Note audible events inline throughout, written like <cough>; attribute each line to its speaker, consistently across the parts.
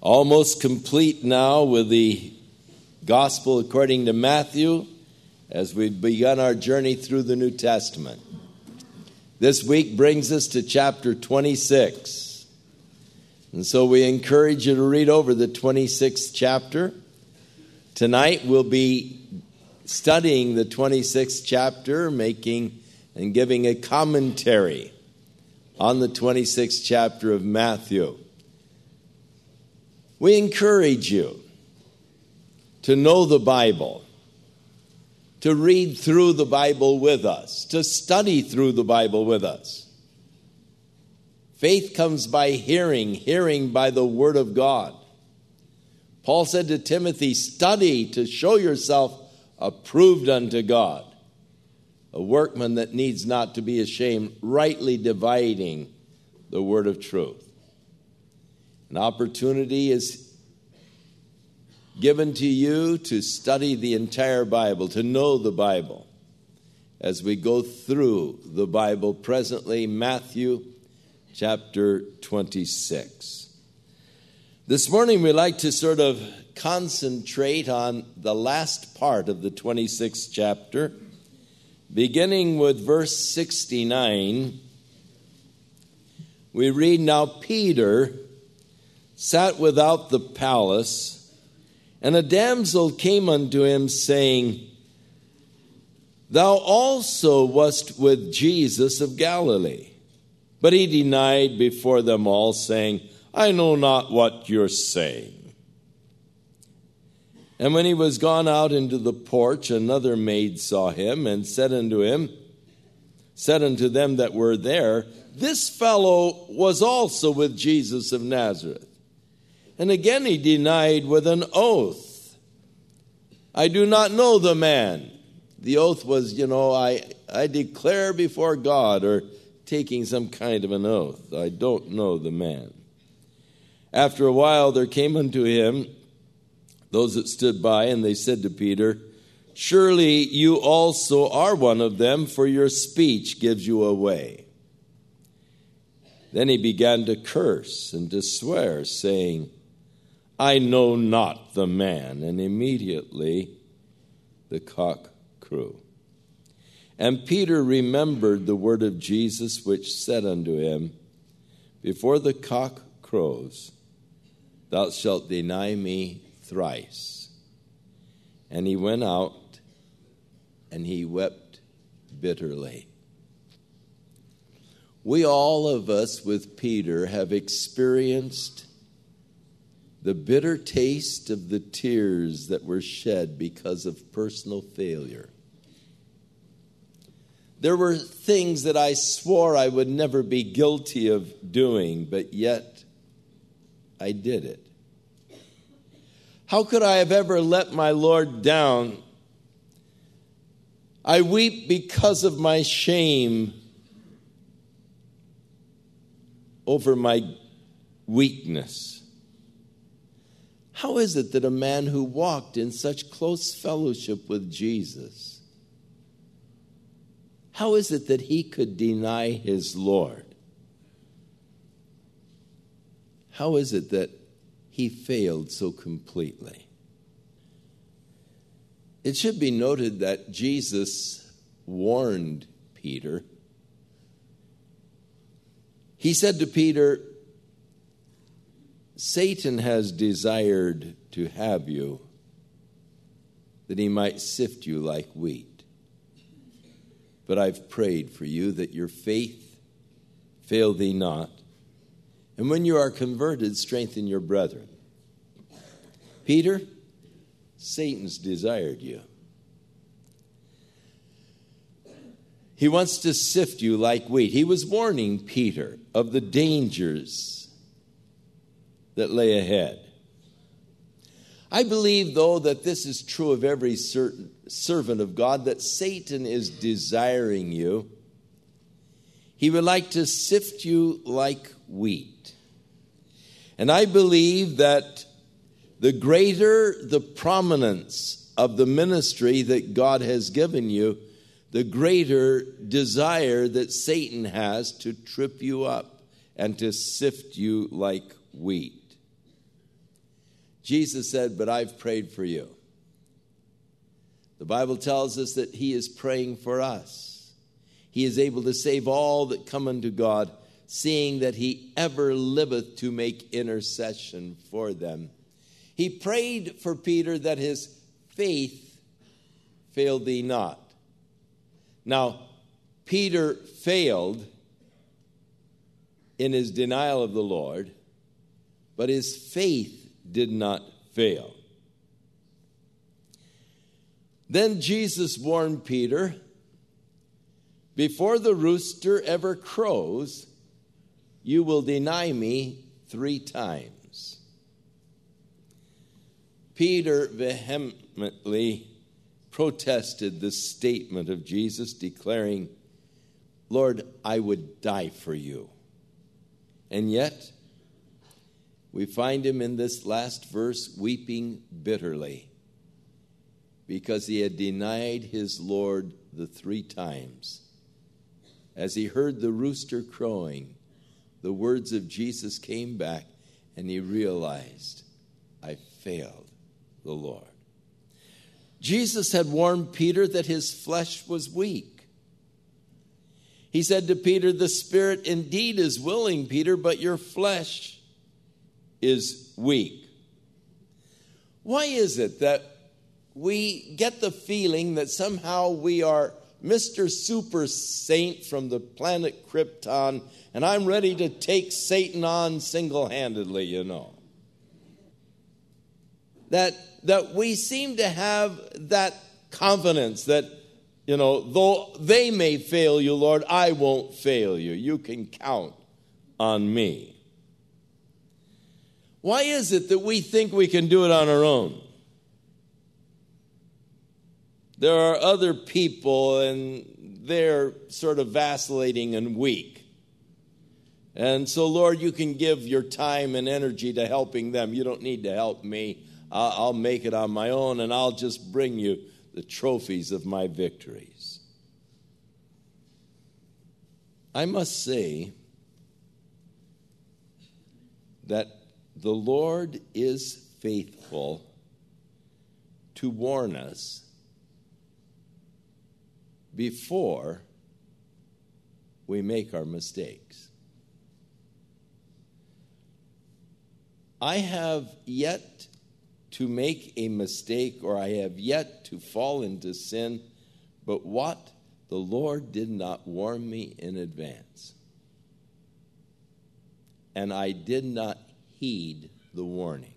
Speaker 1: Almost complete now with the Gospel according to Matthew as we've begun our journey through the New Testament. This week brings us to chapter 26. And so we encourage you to read over the 26th chapter. Tonight we'll be studying the 26th chapter, making and giving a commentary on the 26th chapter of Matthew. We encourage you to know the Bible, to read through the Bible with us, to study through the Bible with us. Faith comes by hearing, hearing by the Word of God. Paul said to Timothy, Study to show yourself approved unto God a workman that needs not to be ashamed, rightly dividing the word of truth. An opportunity is given to you to study the entire Bible, to know the Bible. As we go through the Bible presently, Matthew chapter 26. This morning, we like to sort of concentrate on the last part of the 26th chapter Beginning with verse 69, we read Now Peter sat without the palace, and a damsel came unto him, saying, Thou also wast with Jesus of Galilee. But he denied before them all, saying, I know not what you're saying. And when he was gone out into the porch, another maid saw him and said unto him, said unto them that were there, This fellow was also with Jesus of Nazareth. And again he denied with an oath, I do not know the man. The oath was, you know, I, I declare before God, or taking some kind of an oath. I don't know the man. After a while, there came unto him those that stood by, and they said to Peter, Surely you also are one of them, for your speech gives you away. Then he began to curse and to swear, saying, I know not the man. And immediately the cock crew. And Peter remembered the word of Jesus, which said unto him, Before the cock crows, thou shalt deny me thrice. And he went out and he wept bitterly. We, all of us with Peter, have experienced the bitter taste of the tears that were shed because of personal failure. There were things that I swore I would never be guilty of doing, but yet I did it. How could I have ever let my Lord down? I weep because of my shame over my weakness. How is it that a man who walked in such close fellowship with Jesus, how is it that he could deny his Lord? How is it that he failed so completely. It should be noted that Jesus warned Peter. He said to Peter, Satan has desired to have you that he might sift you like wheat. But I've prayed for you that your faith fail thee not. And when you are converted, strengthen your brethren. Peter, Satan's desired you. He wants to sift you like wheat. He was warning Peter of the dangers that lay ahead. I believe, though, that this is true of every certain servant of God, that Satan is desiring you. He would like to sift you like wheat. And I believe that the greater the prominence of the ministry that God has given you, the greater desire that Satan has to trip you up and to sift you like wheat. Jesus said, But I've prayed for you. The Bible tells us that He is praying for us. He is able to save all that come unto God, seeing that He ever liveth to make intercession for them. He prayed for Peter that his faith failed thee not. Now, Peter failed in his denial of the Lord, but his faith did not fail. Then Jesus warned Peter before the rooster ever crows, you will deny me three times. Peter vehemently protested the statement of Jesus, declaring, Lord, I would die for you. And yet, we find him in this last verse weeping bitterly because he had denied his Lord the three times. As he heard the rooster crowing, the words of Jesus came back and he realized, I failed the Lord. Jesus had warned Peter that his flesh was weak. He said to Peter, The spirit indeed is willing, Peter, but your flesh is weak. Why is it that we get the feeling that somehow we are Mr. Super Saint from the planet Krypton, and I'm ready to take Satan on single handedly, you know? That, that we seem to have that confidence that, you know, though they may fail you, Lord, I won't fail you. You can count on me. Why is it that we think we can do it on our own? There are other people and they're sort of vacillating and weak. And so, Lord, you can give your time and energy to helping them. You don't need to help me. I'll make it on my own and I'll just bring you the trophies of my victories. I must say that the Lord is faithful to warn us before we make our mistakes. I have yet to make a mistake or I have yet to fall into sin, but what the Lord did not warn me in advance. And I did not heed the warning.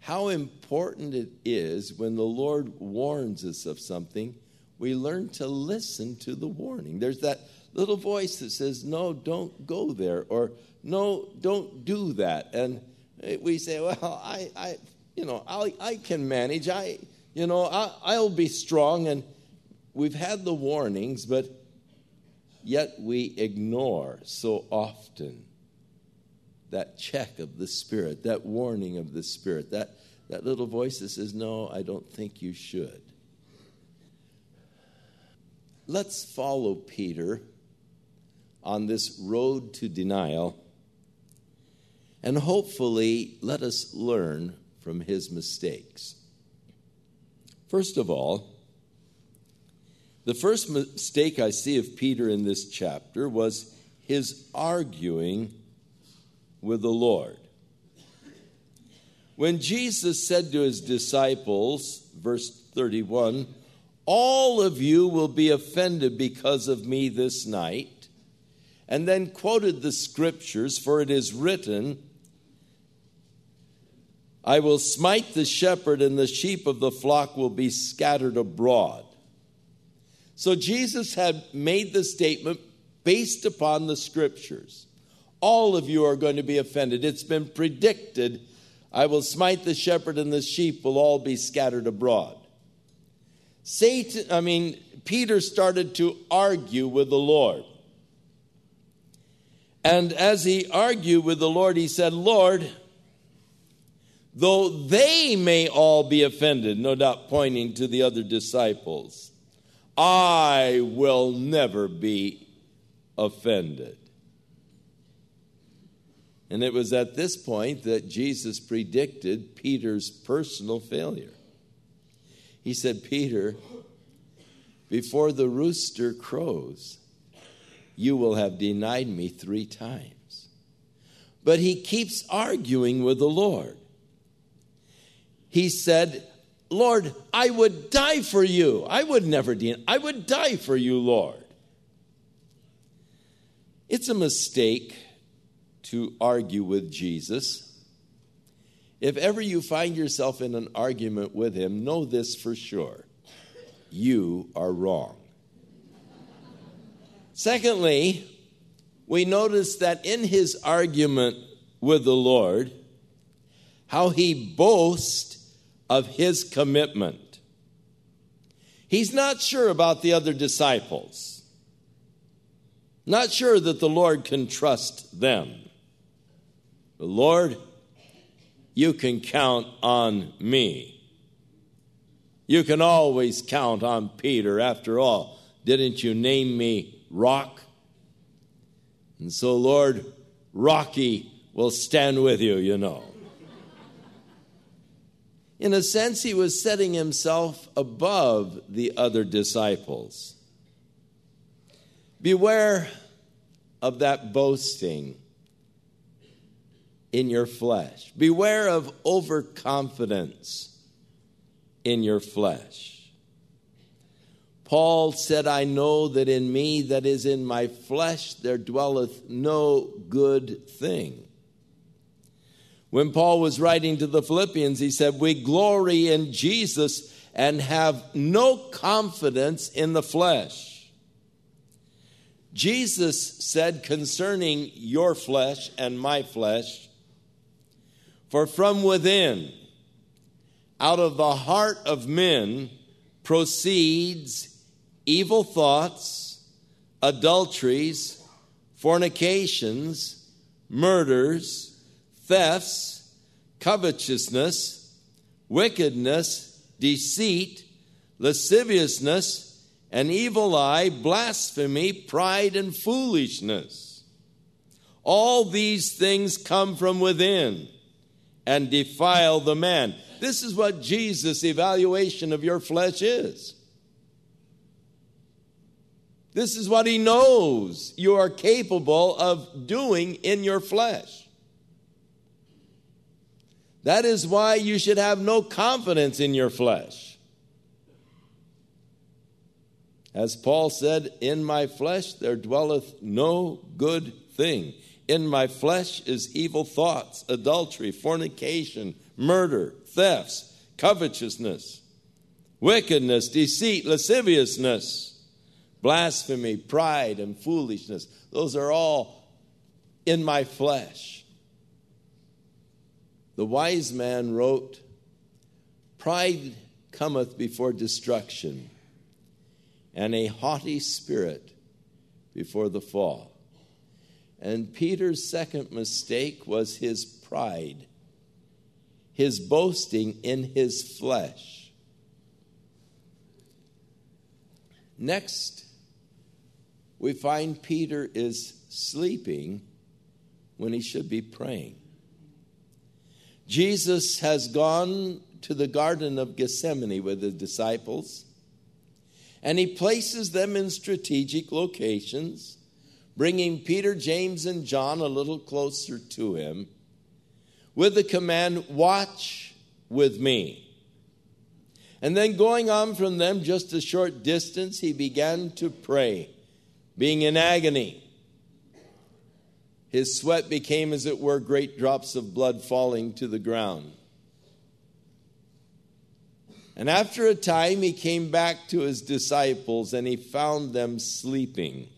Speaker 1: How important it is when the Lord warns us of something, we learn to listen to the warning. There's that little voice that says, No, don't go there, or No, don't do that. And we say, Well, I, I you know, I, I can manage. I, you know, I, I'll be strong. And we've had the warnings, but yet we ignore so often that check of the Spirit, that warning of the Spirit, that, that little voice that says, No, I don't think you should. Let's follow Peter on this road to denial, and hopefully let us learn from his mistakes. First of all, the first mistake I see of Peter in this chapter was his arguing with the Lord. When Jesus said to his disciples, verse 31, All of you will be offended because of me this night, and then quoted the scriptures, for it is written, I will smite the shepherd, and the sheep of the flock will be scattered abroad. So Jesus had made the statement based upon the scriptures. All of you are going to be offended. It's been predicted I will smite the shepherd, and the sheep will all be scattered abroad. Satan, I mean, Peter started to argue with the Lord. And as he argued with the Lord, he said, Lord, though they may all be offended, no doubt pointing to the other disciples, I will never be offended. And it was at this point that Jesus predicted Peter's personal failure. He said, Peter, before the rooster crows, you will have denied me three times. But he keeps arguing with the Lord. He said, Lord, I would die for you. I would never deny. I would die for you, Lord. It's a mistake to argue with Jesus. If ever you find yourself in an argument with him, know this for sure you are wrong. Secondly, we notice that in his argument with the Lord, how he boasts of his commitment. He's not sure about the other disciples, not sure that the Lord can trust them. Lord, you can count on me. You can always count on Peter. After all, didn't you name me Rock? And so, Lord, Rocky will stand with you, you know. In a sense, he was setting himself above the other disciples. Beware of that boasting in your flesh. Beware of overconfidence in your flesh. Paul said, I know that in me, that is in my flesh, there dwelleth no good thing. When Paul was writing to the Philippians, he said, We glory in Jesus and have no confidence in the flesh. Jesus said concerning your flesh and my flesh, for from within, out of the heart of men, proceeds evil thoughts, adulteries, fornications, murders, thefts, covetousness, wickedness, deceit, lasciviousness, an evil eye, blasphemy, pride, and foolishness. All these things come from within and defile the man. This is what Jesus' evaluation of your flesh is. This is what he knows you are capable of doing in your flesh. That is why you should have no confidence in your flesh. As Paul said, In my flesh there dwelleth no good thing. In my flesh is evil thoughts, adultery, fornication, murder, thefts, covetousness, wickedness, deceit, lasciviousness, blasphemy, pride, and foolishness. Those are all in my flesh. The wise man wrote, Pride cometh before destruction, and a haughty spirit before the fall. And Peter's second mistake was his pride, his boasting in his flesh. Next, we find Peter is sleeping when he should be praying. Jesus has gone to the Garden of Gethsemane with the disciples, and he places them in strategic locations bringing Peter, James, and John a little closer to him with the command, Watch with me. And then going on from them just a short distance, he began to pray, being in agony. His sweat became, as it were, great drops of blood falling to the ground. And after a time, he came back to his disciples and he found them sleeping.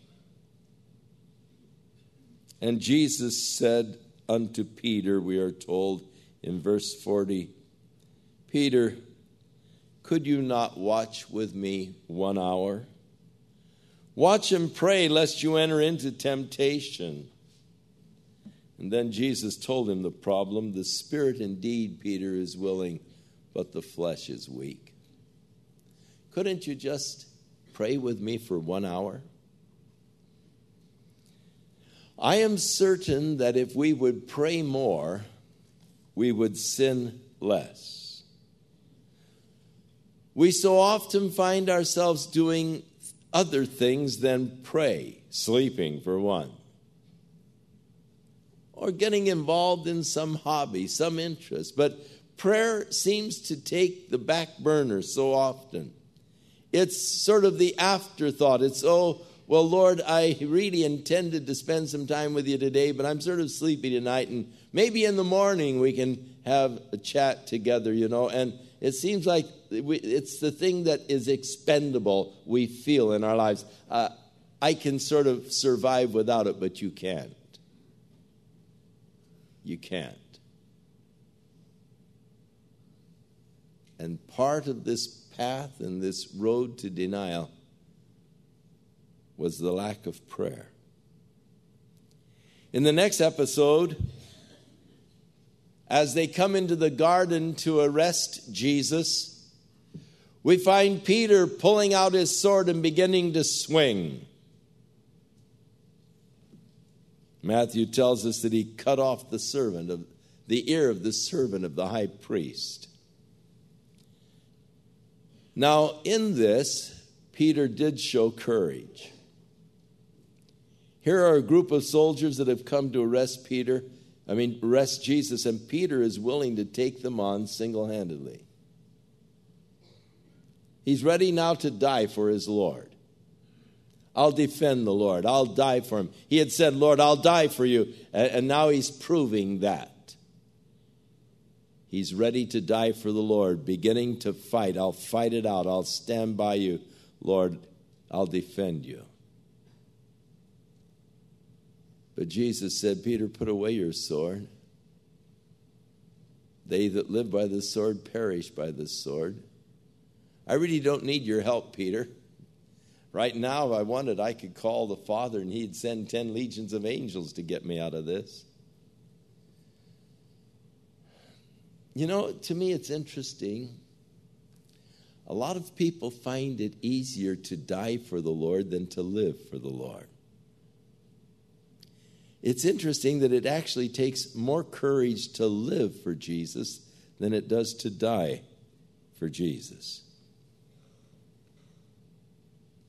Speaker 1: And Jesus said unto Peter, we are told in verse 40, Peter, could you not watch with me one hour? Watch and pray lest you enter into temptation. And then Jesus told him the problem the spirit indeed, Peter, is willing, but the flesh is weak. Couldn't you just pray with me for one hour? I am certain that if we would pray more, we would sin less. We so often find ourselves doing other things than pray, sleeping for one, or getting involved in some hobby, some interest. But prayer seems to take the back burner so often. It's sort of the afterthought. It's, oh, well, Lord, I really intended to spend some time with you today, but I'm sort of sleepy tonight, and maybe in the morning we can have a chat together, you know. And it seems like it's the thing that is expendable we feel in our lives. Uh, I can sort of survive without it, but you can't. You can't. And part of this path and this road to denial was the lack of prayer. In the next episode, as they come into the garden to arrest Jesus, we find Peter pulling out his sword and beginning to swing. Matthew tells us that he cut off the servant of the ear of the servant of the high priest. Now, in this, Peter did show courage. Here are a group of soldiers that have come to arrest Peter, I mean, arrest Jesus, and Peter is willing to take them on single handedly. He's ready now to die for his Lord. I'll defend the Lord. I'll die for him. He had said, Lord, I'll die for you. And now he's proving that. He's ready to die for the Lord, beginning to fight. I'll fight it out. I'll stand by you. Lord, I'll defend you. But Jesus said, Peter, put away your sword. They that live by the sword perish by the sword. I really don't need your help, Peter. Right now, if I wanted, I could call the Father and He'd send 10 legions of angels to get me out of this. You know, to me, it's interesting. A lot of people find it easier to die for the Lord than to live for the Lord it's interesting that it actually takes more courage to live for Jesus than it does to die for Jesus.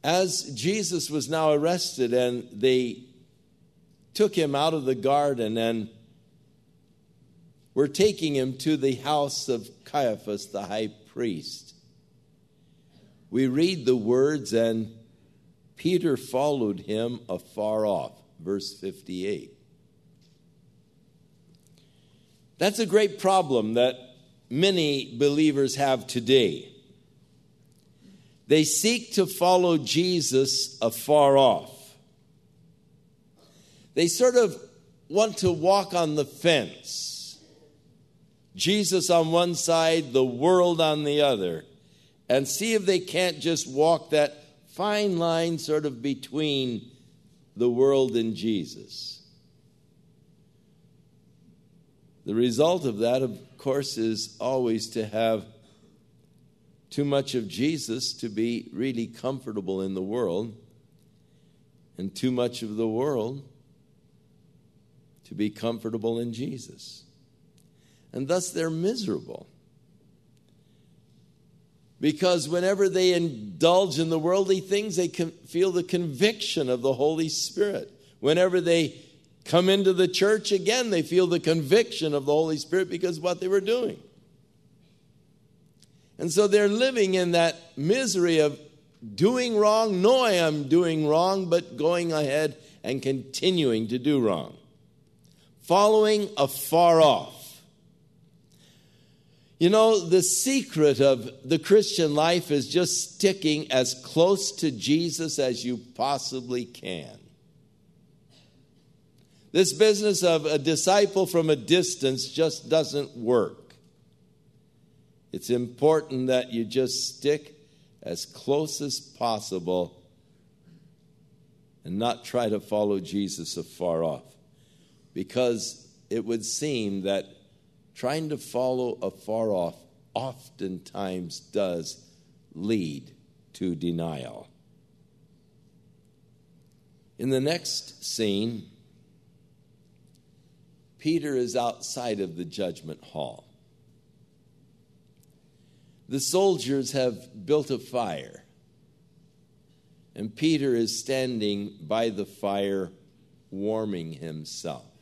Speaker 1: As Jesus was now arrested and they took him out of the garden and were taking him to the house of Caiaphas, the high priest, we read the words, and Peter followed him afar off verse 58. That's a great problem that many believers have today. They seek to follow Jesus afar off. They sort of want to walk on the fence. Jesus on one side, the world on the other, and see if they can't just walk that fine line sort of between the world in Jesus. The result of that, of course, is always to have too much of Jesus to be really comfortable in the world, and too much of the world to be comfortable in Jesus. And thus they're miserable. Because whenever they indulge in the worldly things, they feel the conviction of the Holy Spirit. Whenever they come into the church again, they feel the conviction of the Holy Spirit because of what they were doing. And so they're living in that misery of doing wrong, knowing I'm doing wrong, but going ahead and continuing to do wrong. Following afar off. You know, the secret of the Christian life is just sticking as close to Jesus as you possibly can. This business of a disciple from a distance just doesn't work. It's important that you just stick as close as possible and not try to follow Jesus afar off. Because it would seem that trying to follow afar off oftentimes does lead to denial. In the next scene, Peter is outside of the judgment hall. The soldiers have built a fire, and Peter is standing by the fire warming himself.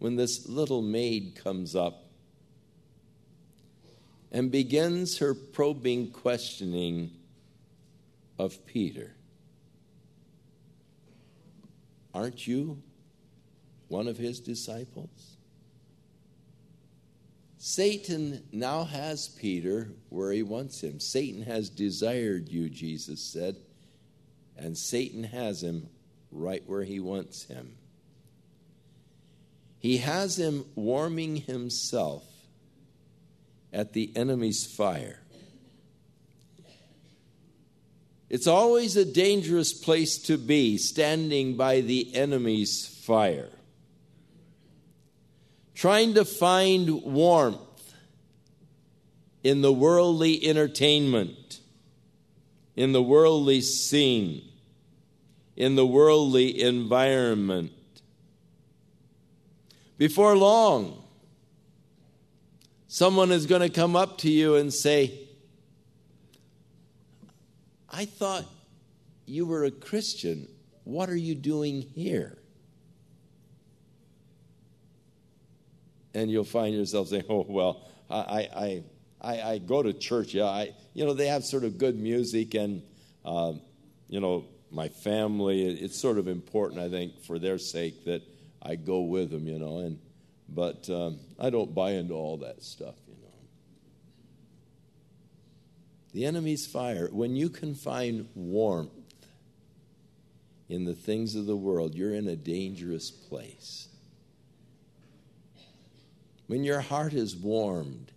Speaker 1: When this little maid comes up and begins her probing questioning of Peter. Aren't you one of his disciples? Satan now has Peter where he wants him. Satan has desired you, Jesus said, and Satan has him right where he wants him. He has him warming himself at the enemy's fire. It's always a dangerous place to be, standing by the enemy's fire. Trying to find warmth in the worldly entertainment, in the worldly scene, in the worldly environment. Before long, someone is going to come up to you and say, I thought you were a Christian. What are you doing here? And you'll find yourself saying, Oh, well, I, I, I, I go to church. Yeah, I, you know, they have sort of good music, and, uh, you know, my family, it's sort of important, I think, for their sake that I go with them, you know. And but um, I don't buy into all that stuff, you know. The enemy's fire, when you can find warmth in the things of the world, you're in a dangerous place. When your heart is warmed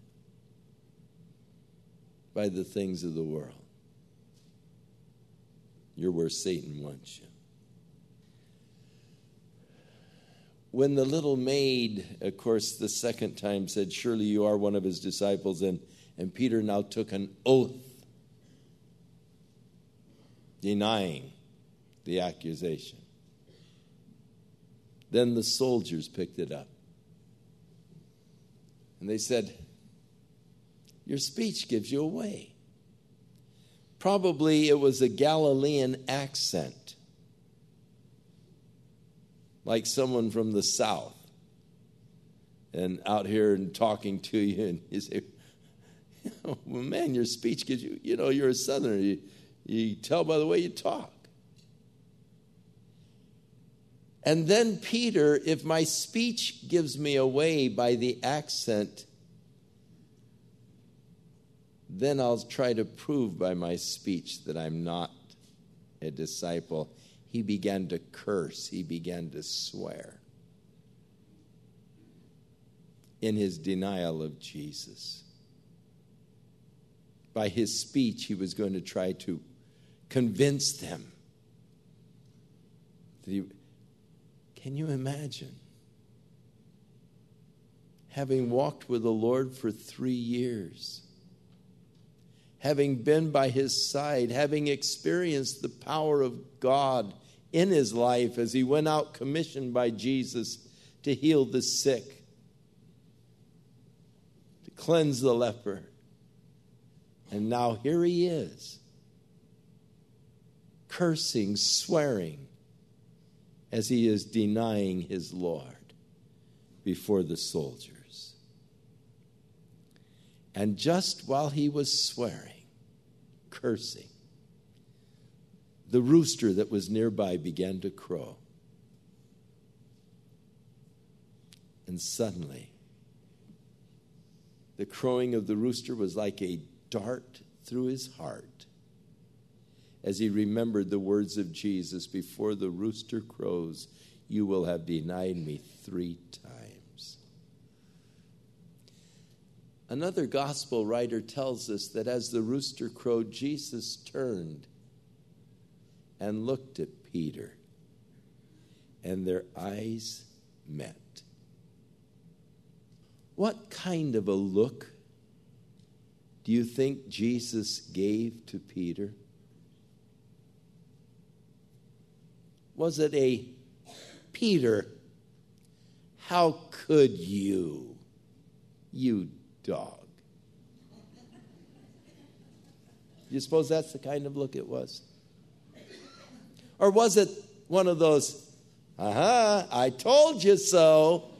Speaker 1: by the things of the world, you're where Satan wants you. When the little maid, of course, the second time said, Surely you are one of his disciples, and, and Peter now took an oath denying the accusation. Then the soldiers picked it up. And they said, Your speech gives you away. Probably it was a Galilean accent like someone from the South and out here and talking to you, and you say, <laughs> well, man, your speech gives you, you know, you're a Southerner. You, you tell by the way you talk. And then Peter, if my speech gives me away by the accent, then I'll try to prove by my speech that I'm not a disciple he began to curse, he began to swear in his denial of Jesus. By his speech, he was going to try to convince them. He, can you imagine? Having walked with the Lord for three years, having been by his side, having experienced the power of God in his life as he went out commissioned by Jesus to heal the sick, to cleanse the leper. And now here he is, cursing, swearing, as he is denying his Lord before the soldiers. And just while he was swearing, cursing, the rooster that was nearby began to crow. And suddenly, the crowing of the rooster was like a dart through his heart as he remembered the words of Jesus before the rooster crows, you will have denied me three times. Another gospel writer tells us that as the rooster crowed, Jesus turned and looked at Peter, and their eyes met. What kind of a look do you think Jesus gave to Peter? Was it a Peter, how could you, you dog? You suppose that's the kind of look it was? Or was it one of those, uh huh, I told you so?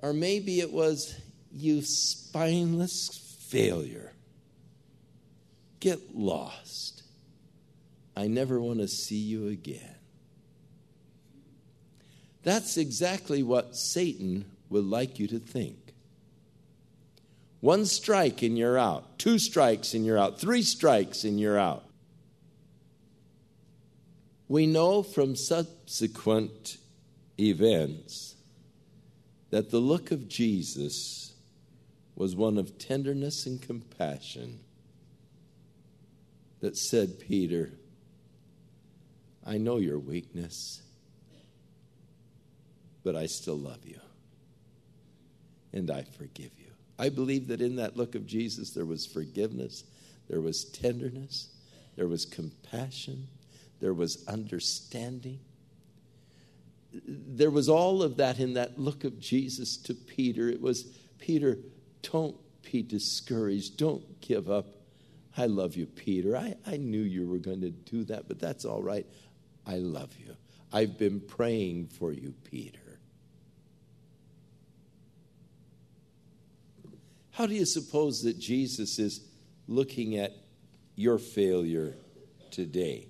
Speaker 1: Or maybe it was, you spineless failure. Get lost. I never want to see you again. That's exactly what Satan would like you to think. One strike and you're out, two strikes and you're out, three strikes and you're out. We know from subsequent events that the look of Jesus was one of tenderness and compassion that said, Peter, I know your weakness, but I still love you. And I forgive you. I believe that in that look of Jesus, there was forgiveness, there was tenderness, there was compassion, there was understanding. There was all of that in that look of Jesus to Peter. It was, Peter, don't be discouraged, don't give up. I love you, Peter. I, I knew you were going to do that, but that's all right. I love you. I've been praying for you, Peter. How do you suppose that Jesus is looking at your failure today?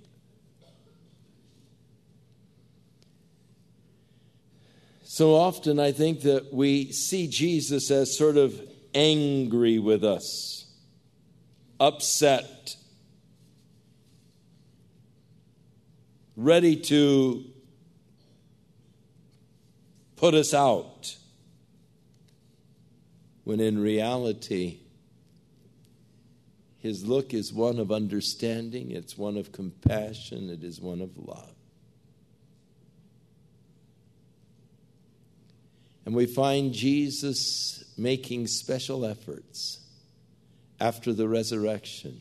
Speaker 1: So often, I think that we see Jesus as sort of angry with us, upset, ready to put us out. When in reality, his look is one of understanding, it's one of compassion, it is one of love. And we find Jesus making special efforts after the resurrection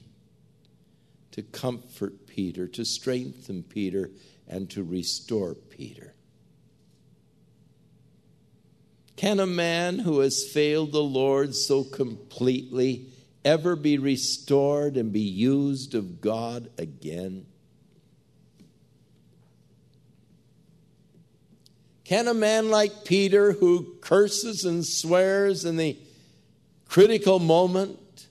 Speaker 1: to comfort Peter, to strengthen Peter, and to restore Peter. Can a man who has failed the Lord so completely ever be restored and be used of God again? Can a man like Peter, who curses and swears in the critical moment,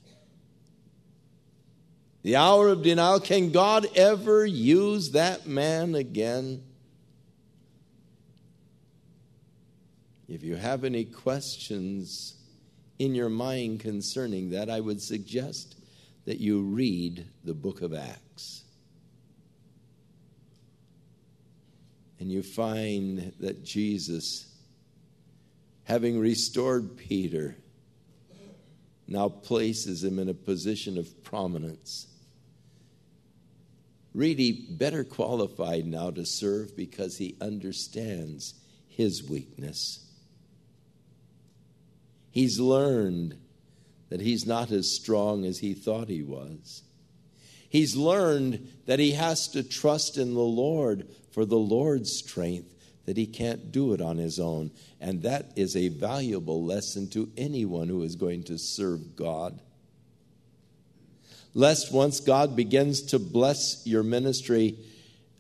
Speaker 1: the hour of denial, can God ever use that man again? If you have any questions in your mind concerning that, I would suggest that you read the book of Acts. And you find that Jesus, having restored Peter, now places him in a position of prominence. Really better qualified now to serve because he understands his weakness. He's learned that he's not as strong as he thought he was. He's learned that he has to trust in the Lord for the Lord's strength, that he can't do it on his own. And that is a valuable lesson to anyone who is going to serve God. Lest once God begins to bless your ministry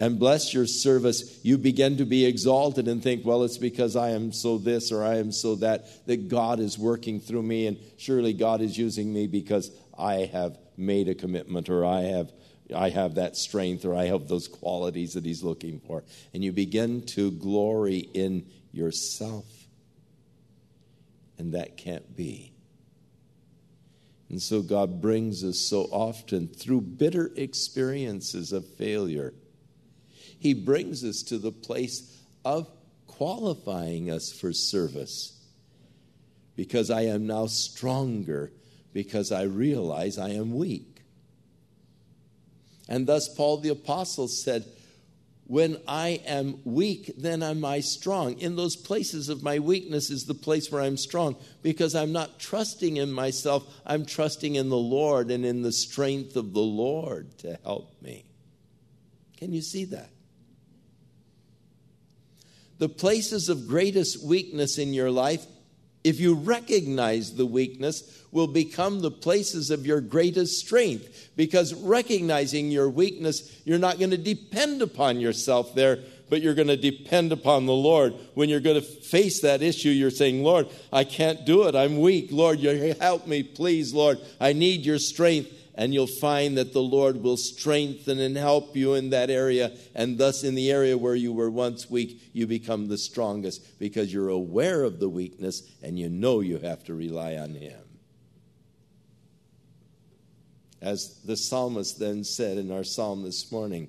Speaker 1: and bless your service, you begin to be exalted and think, well, it's because I am so this or I am so that, that God is working through me, and surely God is using me because I have made a commitment or I have I have that strength or I have those qualities that he's looking for. And you begin to glory in yourself. And that can't be. And so God brings us so often through bitter experiences of failure. He brings us to the place of qualifying us for service. Because I am now stronger, because I realize I am weak. And thus, Paul the Apostle said, when I am weak, then am I strong. In those places of my weakness is the place where I'm strong because I'm not trusting in myself. I'm trusting in the Lord and in the strength of the Lord to help me. Can you see that? The places of greatest weakness in your life, if you recognize the weakness, will become the places of your greatest strength. Because recognizing your weakness, you're not going to depend upon yourself there, but you're going to depend upon the Lord. When you're going to face that issue, you're saying, Lord, I can't do it. I'm weak. Lord, you help me, please, Lord. I need your strength. And you'll find that the Lord will strengthen and help you in that area. And thus, in the area where you were once weak, you become the strongest because you're aware of the weakness and you know you have to rely on Him. As the psalmist then said in our psalm this morning,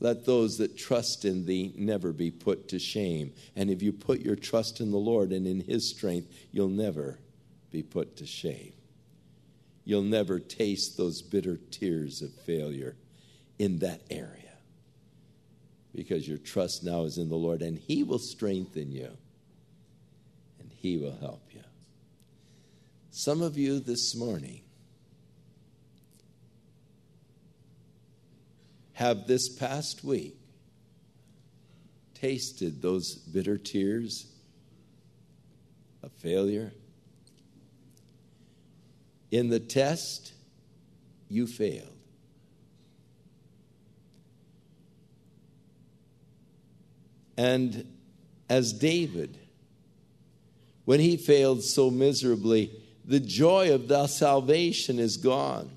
Speaker 1: let those that trust in thee never be put to shame. And if you put your trust in the Lord and in his strength, you'll never be put to shame. You'll never taste those bitter tears of failure in that area because your trust now is in the Lord and he will strengthen you and he will help you. Some of you this morning have this past week tasted those bitter tears of failure. In the test, you failed. And as David, when he failed so miserably, the joy of thy salvation is gone.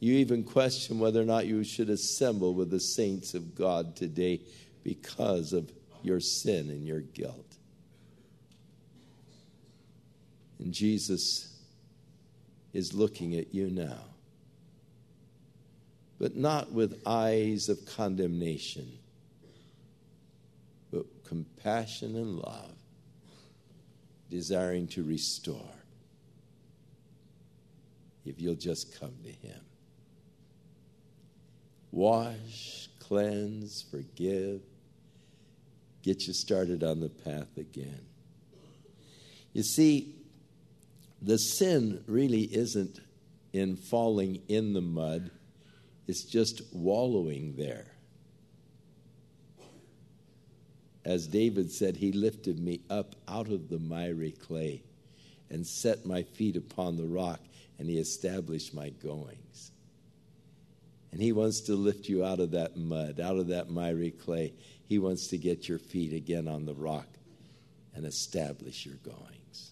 Speaker 1: You even question whether or not you should assemble with the saints of God today because of your sin and your guilt. And Jesus is looking at you now, but not with eyes of condemnation, but compassion and love desiring to restore if you'll just come to Him. Wash, cleanse, forgive, get you started on the path again. You see, the sin really isn't in falling in the mud, it's just wallowing there as David said, He lifted me up out of the miry clay and set my feet upon the rock, and He established my goings. And He wants to lift you out of that mud, out of that miry clay. He wants to get your feet again on the rock and establish your goings.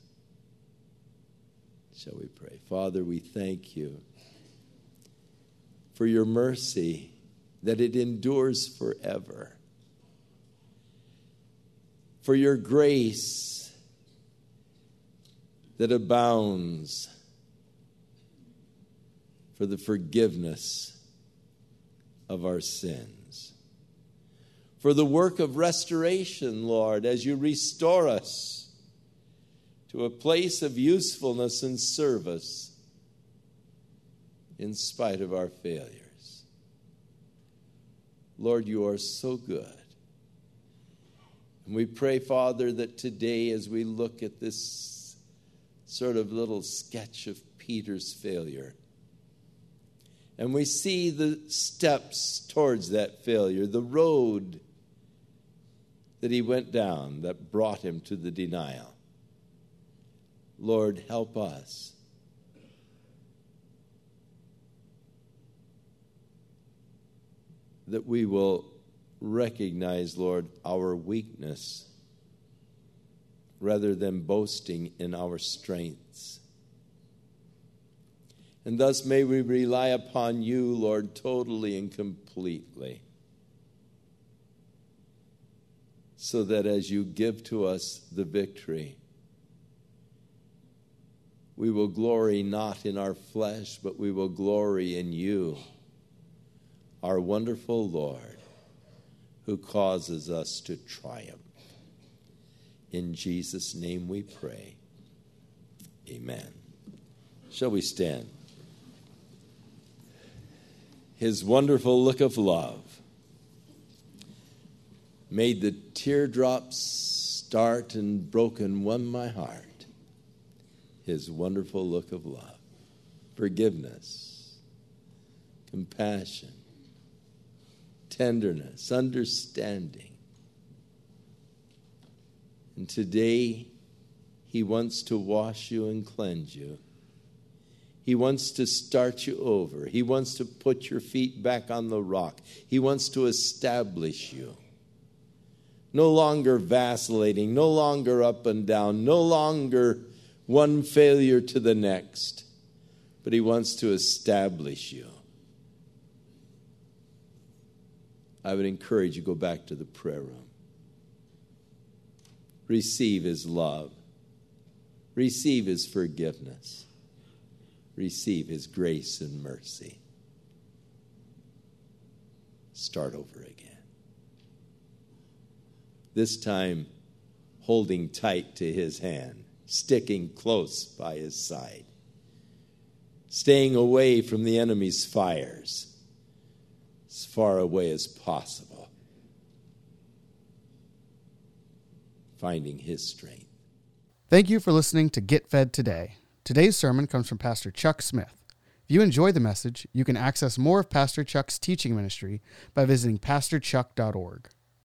Speaker 1: Shall we pray? Father, we thank you for your mercy that it endures forever for your grace that abounds, for the forgiveness of our sins, for the work of restoration, Lord, as you restore us to a place of usefulness and service in spite of our failures. Lord, you are so good. And we pray, Father, that today, as we look at this sort of little sketch of Peter's failure, and we see the steps towards that failure, the road that he went down that brought him to the denial. Lord, help us. That we will recognize, Lord, our weakness rather than boasting in our strengths. And thus may we rely upon you, Lord, totally and completely. So that as you give to us the victory, We will glory not in our flesh, but we will glory in you, our wonderful Lord, who causes us to triumph. In Jesus' name we pray. Amen. Shall we stand? His wonderful look of love made the teardrops start and broken one my heart. His wonderful look of love, forgiveness, compassion, tenderness, understanding. And today, He wants to wash you and cleanse you. He wants to start you over. He wants to put your feet back on the rock. He wants to establish you. No longer vacillating, no longer up and down, no longer one failure to the next, but He wants to establish you. I would encourage you go back to the prayer room. Receive His love, receive His forgiveness, receive His grace and mercy. Start over again. This time, holding tight to His hand sticking close by his side, staying away from the enemy's fires as far away as possible, finding his strength.
Speaker 2: Thank you for listening to Get Fed Today. Today's sermon comes from Pastor Chuck Smith. If you enjoy the message, you can access more of Pastor Chuck's teaching ministry by visiting pastorchuck.org.